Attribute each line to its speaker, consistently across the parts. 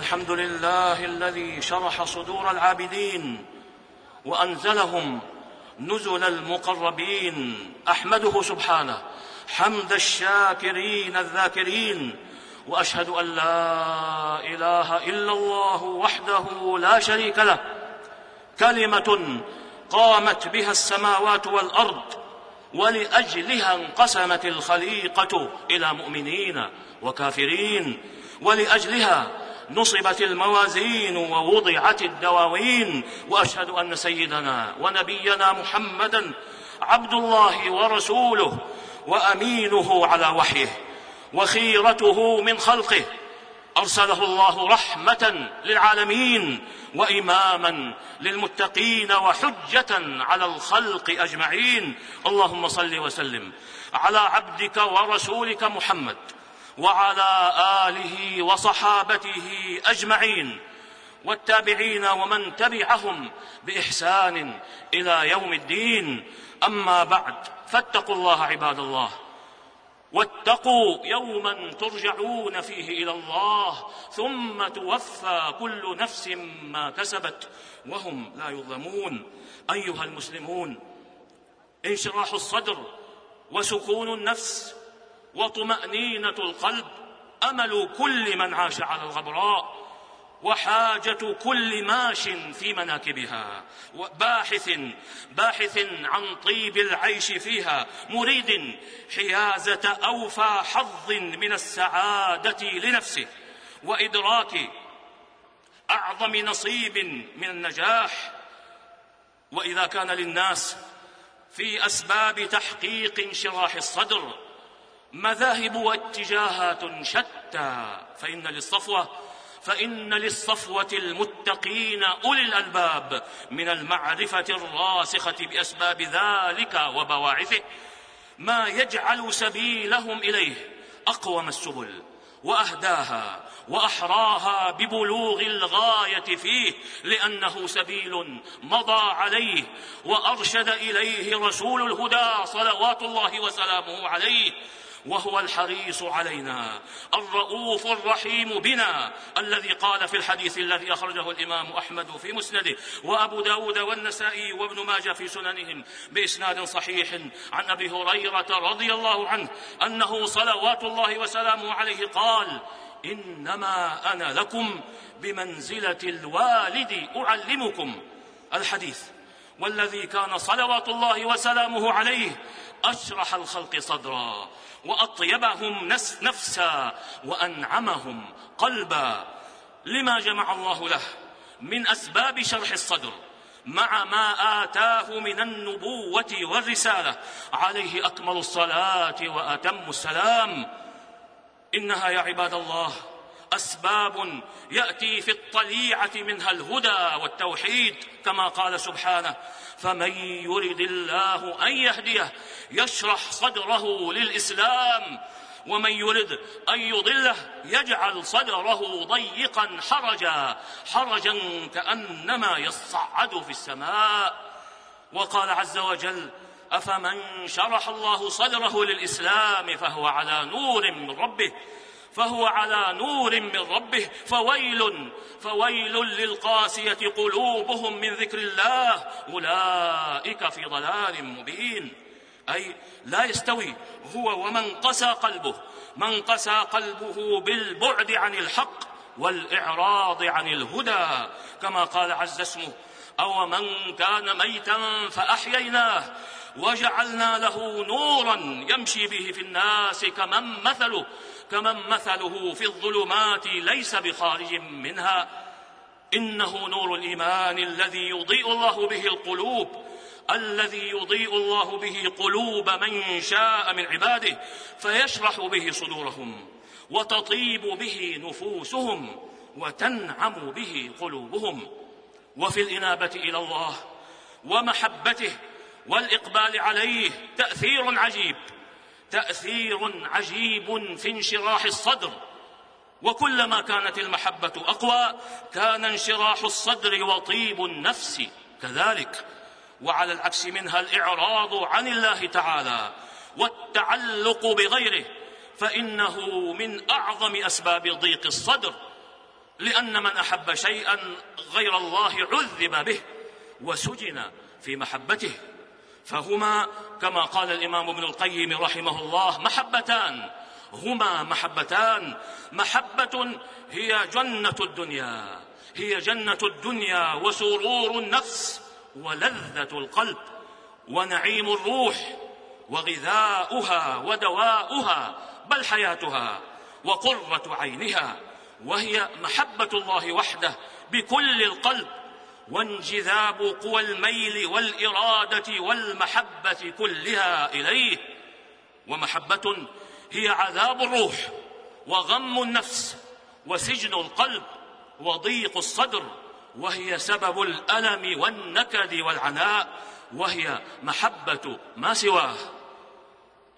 Speaker 1: الحمد لله الذي شرح صدور العابدين وأنزلهم نزل المقربين. أحمده سبحانه. حمد الشاكرين الذاكرين. وأشهد أن لا إله إلا الله وحده لا شريك له. كلمة قامت بها السماوات والأرض ولأجلها انقسمت الخليقة إلى مؤمنين وكافرين. ولأجلها نصبت الموازين ووضعت الدواوين وأشهد أن سيدنا ونبينا محمدا عبد الله ورسوله وأمينه على وحيه وخيرته من خلقه. أرسله الله رحمة للعالمين واماما للمتقين وحجة على الخلق أجمعين. اللهم صل وسلم على عبدك ورسولك محمد. وعلى آله وصحابته أجمعين والتابعين ومن تبعهم بإحسان إلى يوم الدين. أما بعد فاتقوا الله عباد الله واتقوا يوما ترجعون فيه إلى الله ثم توفى كل نفس ما كسبت وهم لا يظلمون. أيها المسلمون انشراح الصدر وسكون النفس وطمأنينة القلب أمل كل من عاش على الغبراء وحاجة كل ماش في مناكبها باحث باحث عن طيب العيش فيها مريد حيازة أوفى حظ من السعادة لنفسه وإدراك أعظم نصيب من النجاح. وإذا كان للناس في أسباب تحقيق انشراح الصدر مذاهب واتجاهات شتى. فإن للصفوة فإن للصفوة المتقين أولي الألباب من المعرفة الراسخة بأسباب ذلك وبواعثه. ما يجعل سبيلهم إليه أقوم السبل وأهداها وأحراها ببلوغ الغاية فيه لأنه سبيل مضى عليه وأرشد إليه رسول الهدى صلوات الله وسلامه عليه. وهو الحريص علينا. الرؤوف الرحيم بنا. الذي قال في الحديث الذي أخرجه الإمام أحمد في مسنده وأبو داود والنسائي وابن ماجه في سننهم بإسناد صحيح عن أبي هريرة رضي الله عنه أنه صلوات الله وسلامه عليه قال إنما أنا لكم بمنزلة الوالد أعلمكم. الحديث والذي كان صلوات الله وسلامه عليه أشرح الخلق صدرا وأطيبهم نفسا وأنعمهم قلبا. لما جمع الله له من أسباب شرح الصدر مع ما آتاه من النبوة والرسالة. عليه أكمل الصلاة وأتم السلام. إنها يا عباد الله أسباب يأتي في الطليعة منها الهدى والتوحيد كما قال سبحانه فمن يرد الله أن يهديه يشرح صدره للإسلام ومن يرد أن يضله يجعل صدره ضيقا حرجا حرجا كأنما يصعد في السماء. وقال عز وجل أفمن شرح الله صدره للإسلام فهو على نور من ربه فهو على نور من ربه فويل فويل للقاسية قلوبهم من ذكر الله أولئك في ضلال مبين. أي لا يستوي هو ومن قسى قلبه من قسى قلبه بالبعد عن الحق والإعراض عن الهدى. كما قال عز اسمه أو من كان ميتا فأحييناه وجعلنا له نورا يمشي به في الناس كمن مثله. كمن مثله في الظلمات ليس بخارج منها. إنه نور الإيمان الذي يضيء الله به القلوب الذي يضيء الله به قلوب من شاء من عباده فيشرح به صدورهم وتطيب به نفوسهم وتنعم به قلوبهم. وفي الإنابة إلى الله ومحبته والإقبال عليه تأثير عجيب. تأثير عجيب في انشراح الصدر. وكلما كانت المحبة أقوى كان انشراح الصدر وطيب النفس كذلك. وعلى العكس منها الإعراض عن الله تعالى والتعلق بغيره فإنه من أعظم أسباب ضيق الصدر لأن من أحب شيئا غير الله عذب به وسجن في محبته. فهما كما قال الإمام ابن القيم رحمه الله محبتان. هما محبتان. محبة هي جنة الدنيا. هي جنة الدنيا وسرور النفس ولذة القلب ونعيم الروح وغذاؤها ودواؤها بل حياتها وقرة عينها. وهي محبة الله وحده بكل القلب وانجذاب قوى الميل والإرادة والمحبة كلها إليه. ومحبة هي عذاب الروح وغم النفس وسجن القلب وضيق الصدر وهي سبب الألم والنكد والعناء وهي محبة ما سواه.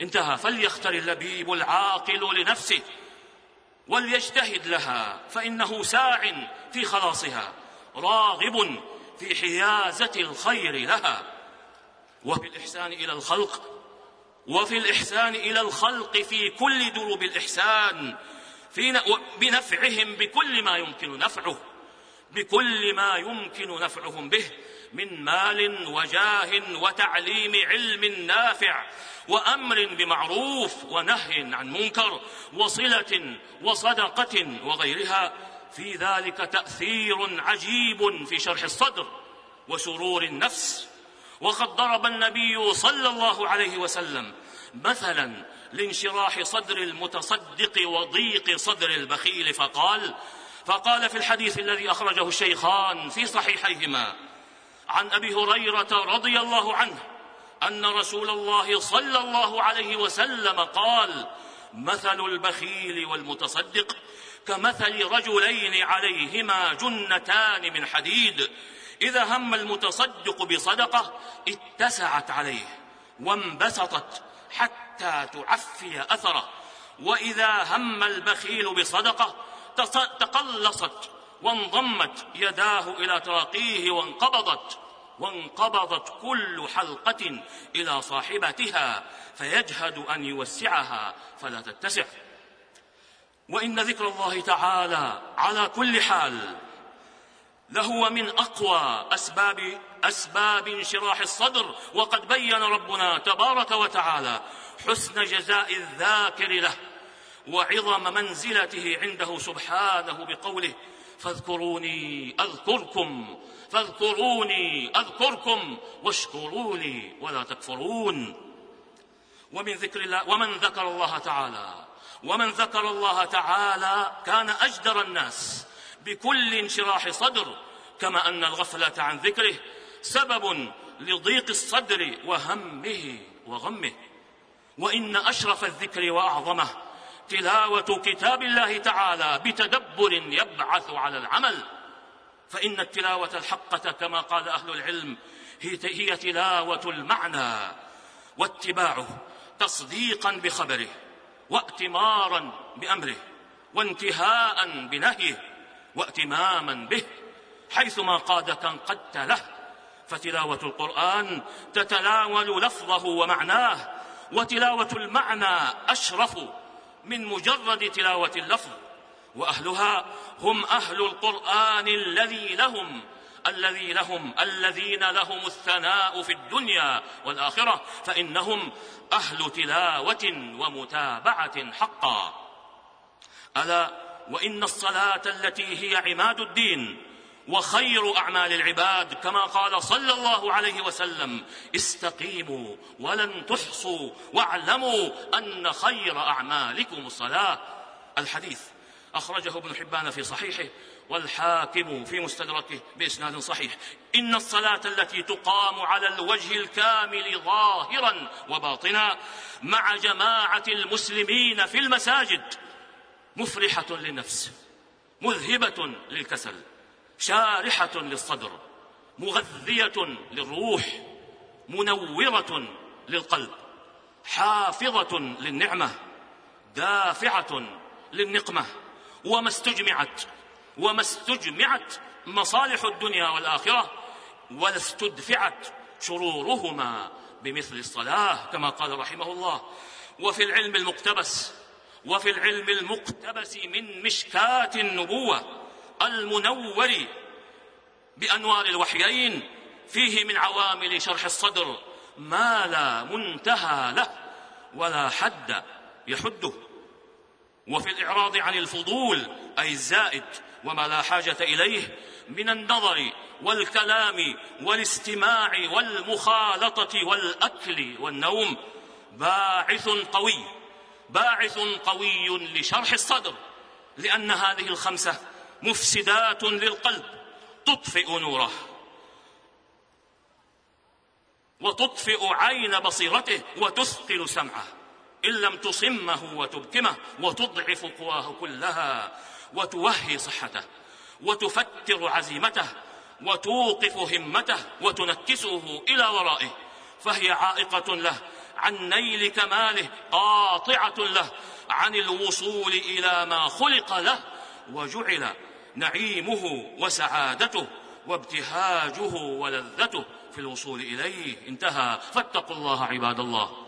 Speaker 1: انتهى. فليختر اللبيب العاقل لنفسه وليجتهد لها فإنه ساع في خلاصها. راغب في حيازة الخير لها. وفي الإحسان إلى الخلق وفي الإحسان إلى الخلق في كل دروب الإحسان في بنفعهم بكل ما يمكن نفعه بكل ما يمكن نفعهم به من مال وجاه وتعليم علم نافع وأمر بمعروف ونهي عن منكر وصلة وصدقة وغيرها. في ذلك تأثير عجيب في شرح الصدر وسرور النفس. وقد ضرب النبي صلى الله عليه وسلم مثلا لانشراح صدر المتصدق وضيق صدر البخيل فقال فقال في الحديث الذي أخرجه الشيخان في صحيحيهما عن أبي هريرة رضي الله عنه أن رسول الله صلى الله عليه وسلم قال مثل البخيل والمتصدق كمثل رجلين عليهما جنتان من حديد. إذا هم المتصدق بصدقة اتسعت عليه وانبسطت حتى تعفي أثره. وإذا هم البخيل بصدقة تقلصت وانضمت يداه إلى تراقيه وانقبضت وانقبضت كل حلقة إلى صاحبتها فيجهد أن يوسعها فلا تتسع. وإن ذكر الله تعالى على كل حال لهو من أقوى أسباب أسباب انشراح الصدر وقد بين ربنا تبارك وتعالى حسن جزاء الذاكر له وعظم منزلته عنده سبحانه بقوله فاذكروني أذكركم فاذكروني أذكركم واشكروا لي ولا تكفرون. ومن ذكر الله ومن ذكر الله تعالى. ومن ذكر الله تعالى كان أجدر الناس بكل انشراح صدر كما أن الغفلة عن ذكره سبب لضيق الصدر وهمه وغمه. وإن أشرف الذكر وأعظمه تلاوة كتاب الله تعالى بتدبر يبعث على العمل. فإن التلاوة الحقة كما قال أهل العلم هي تلاوة المعنى. واتباعه تصديقا بخبره واتمارا بأمره وانتهاء بنهيه واتماما به حيثما قادك انقدت له. فتلاوة القرآن تتناول لفظه ومعناه وتلاوة المعنى أشرف من مجرد تلاوة اللفظ وأهلها هم أهل القرآن الذي لهم الذي لهم الذين لهم الثناء في الدنيا والآخرة فإنهم أهل تلاوة ومتابعة حقا. ألا وإن الصلاة التي هي عماد الدين وخير أعمال العباد كما قال صلى الله عليه وسلم استقيموا ولن تحصوا واعلموا أن خير أعمالكم الصلاه الحديث أخرجه ابن حبان في صحيحه والحاكم في مستدركه بإسناد صحيح. إن الصلاة التي تقام على الوجه الكامل ظاهرا وباطنا مع جماعة المسلمين في المساجد مفرحة للنفس مذهبة للكسل شارحة للصدر مغذية للروح منورة للقلب حافظة للنعمة دافعة للنقمة وما استجمعت وما استجمعت مصالح الدنيا والآخرة ولا استدفعت شرورهما بمثل الصلاة كما قال رحمه الله. وفي العلم المقتبس وفي العلم المقتبس من مشكاة النبوة المنور بأنوار الوحيين فيه من عوامل شرح الصدر ما لا منتهى له ولا حد يحده. وفي الإعراض عن الفضول أي الزائد وما لا حاجة إليه من النظر والكلام والاستماع والمخالطة والأكل والنوم. باعث قوي باعث قوي لشرح الصدر لأن هذه الخمسة مفسدات للقلب تطفئ نوره وتطفئ عين بصيرته وتثقل سمعه. إن لم تصمه وتبكمه وتضعف قواه كلها وتوهي صحته وتفتر عزيمته وتوقف همته وتنكسه إلى ورائه. فهي عائقة له عن نيل كماله قاطعة له عن الوصول إلى ما خلق له. وجعل نعيمه وسعادته وابتهاجه ولذته. في الوصول إليه انتهى. فاتقوا الله عباد الله.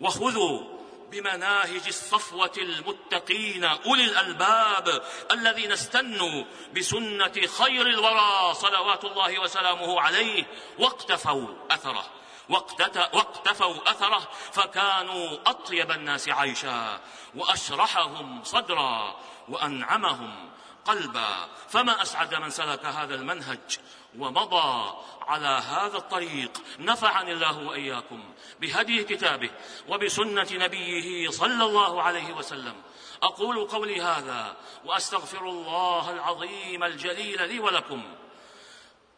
Speaker 1: وخذوا بمناهج الصفوة المتقين أولي الألباب الذين استنوا بسنة خير الورى صلوات الله وسلامه عليه واقتفوا أثره واقتفوا أثره فكانوا أطيب الناس عيشا وأشرحهم صدرا وأنعمهم قلبا فما أسعد من سلك هذا المنهج ومضى على هذا الطريق نفعني الله وإياكم بهدي كتابه وبسنة نبيه صلى الله عليه وسلم. أقول قولي هذا وأستغفر الله العظيم الجليل لي ولكم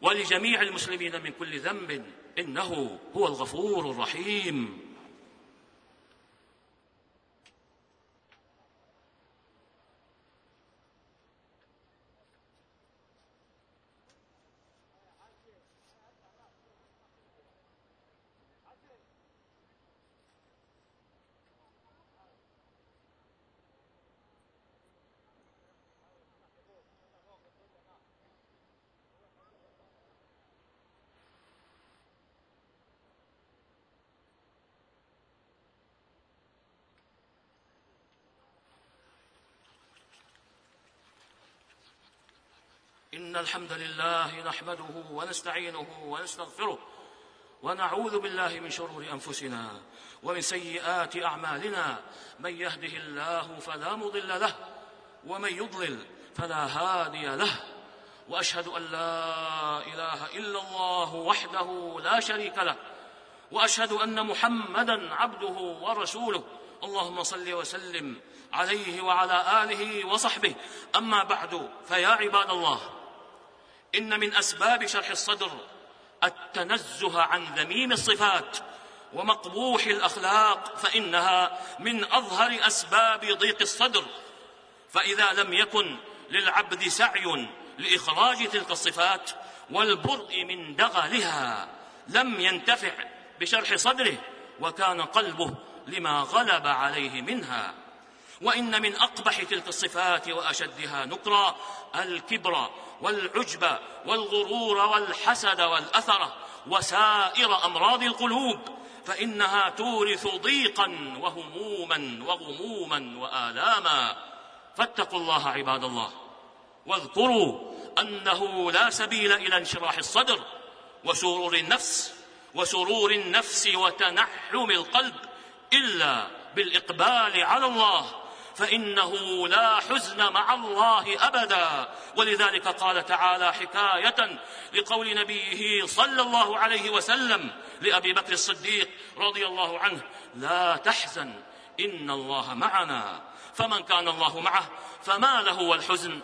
Speaker 1: ولجميع المسلمين من كل ذنب إنه هو الغفور الرحيم. إن الحمد لله نحمده ونستعينه ونستغفره ونعوذ بالله من شرور أنفسنا ومن سيئات أعمالنا. من يهده الله فلا مضل له ومن يضلل فلا هادي له. وأشهد أن لا إله إلا الله وحده لا شريك له. وأشهد أن محمدا عبده ورسوله. اللهم صل وسلم عليه وعلى آله وصحبه. أما بعد فيا عباد الله إن من أسباب شرح الصدر التنزه عن ذميم الصفات ومقبوح الأخلاق فإنها من أظهر أسباب ضيق الصدر. فإذا لم يكن للعبد سعي لإخراج تلك الصفات والبرء من دغلها لم ينتفع بشرح صدره وكان قلبه لما غلب عليه منها. وإن من أقبح تلك الصفات وأشدها نكرا الكبر والعجب والغرور والحسد والأثرة وسائر أمراض القلوب فإنها تورث ضيقا وهموما وغموما وآلاما. فاتقوا الله عباد الله واذكروا أنه لا سبيل إلى انشراح الصدر وسرور النفس وسرور النفس وتنحم القلب إلا بالإقبال على الله. فإنه لا حزن مع الله أبدا. ولذلك قال تعالى حكاية لقول نبيه صلى الله عليه وسلم لأبي بكر الصديق رضي الله عنه لا تحزن إن الله معنا. فمن كان الله معه فما له والحزن.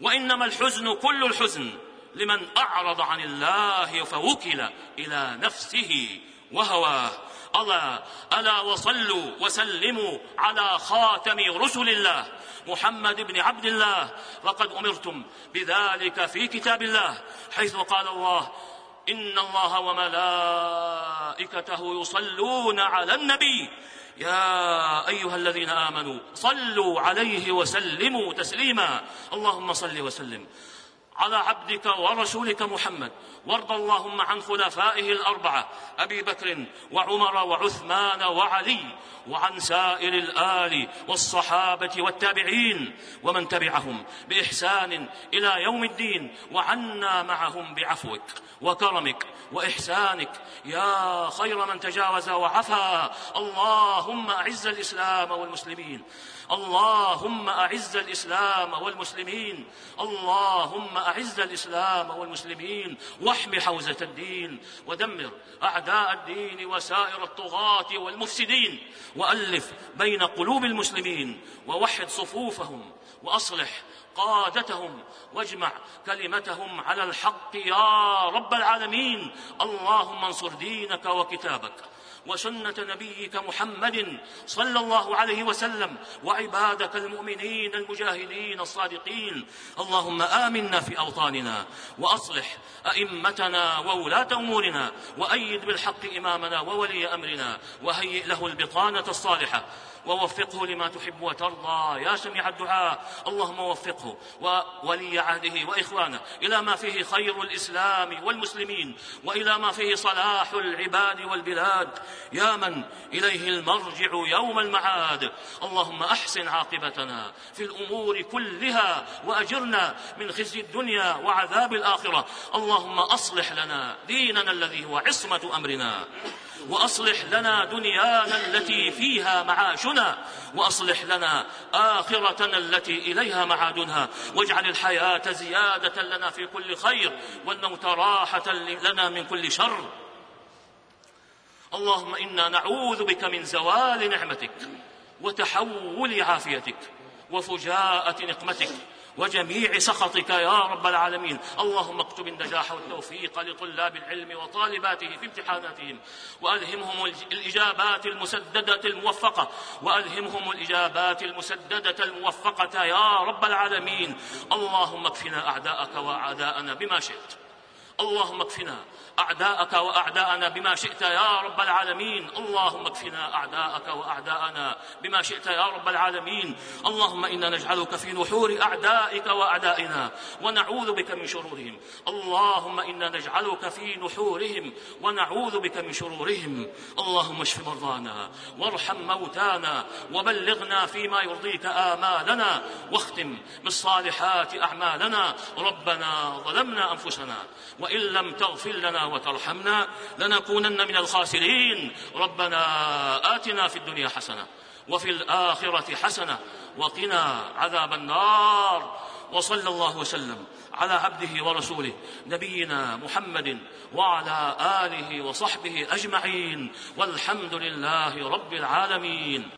Speaker 1: وإنما الحزن كل الحزن لمن أعرض عن الله فوكل إلى نفسه وهواه ألا ألا وصلوا وسلموا على خاتم رسل الله محمد بن عبد الله. فقد أمرتم بذلك في كتاب الله حيث قال الله إن الله وملائكته يصلون على النبي. يا أيها الذين آمنوا صلوا عليه وسلموا تسليما. اللهم صل وسلم على عبدك ورسولك محمد. وارض اللهم عن خلفائه الأربعة أبي بكر وعمر وعثمان وعلي وعن سائر الآل والصحابة والتابعين ومن تبعهم بإحسان إلى يوم الدين وعنا معهم بعفوك وكرمك وإحسانك. يا خير من تجاوز وعفا. اللهم أعز الإسلام والمسلمين. اللهم أعز الإسلام والمسلمين. اللهم أعز الإسلام والمسلمين واحم حوزة الدين ودمر أعداء الدين وسائر الطغاة والمفسدين وألف بين قلوب المسلمين ووحد صفوفهم وأصلح قادتهم واجمع كلمتهم على الحق يا رب العالمين. اللهم انصر دينك وكتابك. وسنة نبيك محمد صلى الله عليه وسلم وعبادك المؤمنين المجاهدين الصادقين. اللهم آمنا في أوطاننا وأصلح أئمتنا وولاة أمورنا وأيد بالحق إمامنا وولي أمرنا وهيئ له البطانة الصالحة ووفقه لما تحب وترضى. يا سميع الدعاء اللهم وفقه. وولي عهده وإخوانه إلى ما فيه خير الإسلام والمسلمين وإلى ما فيه صلاح العباد والبلاد. يا من إليه المرجع يوم المعاد. اللهم أحسن عاقبتنا في الأمور كلها وأجرنا من خزي الدنيا وعذاب الآخرة. اللهم أصلح لنا ديننا الذي هو عصمة أمرنا. وأصلح لنا دنيانا التي فيها معاشنا وأصلح لنا آخرتنا التي إليها معادنا واجعل الحياة زيادة لنا في كل خير والموت راحة لنا من كل شر. اللهم إنا نعوذ بك من زوال نعمتك وتحول عافيتك وفجاءة نقمتك وجميع سخطك يا رب العالمين. اللهم اكتب النجاح والتوفيق لطلاب العلم وطالباته في امتحاناتهم وألهمهم الإجابات المسددة الموفقة وألهمهم الإجابات المسددة الموفقة يا رب العالمين. اللهم اكفنا أعداءك وأعداءنا بما شئت. اللهم اكفنا أعداءك وأعداءنا بما شئت يا رب العالمين. اللهم اكفنا أعداءك وأعداءنا بما شئت يا رب العالمين. اللهم إنا نجعلك في نحور أعدائك وأعدائنا ونعوذ بك من شرورهم. اللهم إنا نجعلك في نحورهم ونعوذ بك من شرورهم. اللهم اشف مرضانا وارحم موتانا وبلغنا فيما يرضيك آمالنا واختم بالصالحات أعمالنا. ربنا ظلمنا أنفسنا وإن لم تغفر لنا وترحمنا لنكونن من الخاسرين. ربنا آتنا في الدنيا حسنة وفي الآخرة حسنة وقنا عذاب النار. وصلى الله وسلم على عبده ورسوله نبينا محمد وعلى آله وصحبه أجمعين. والحمد لله رب العالمين.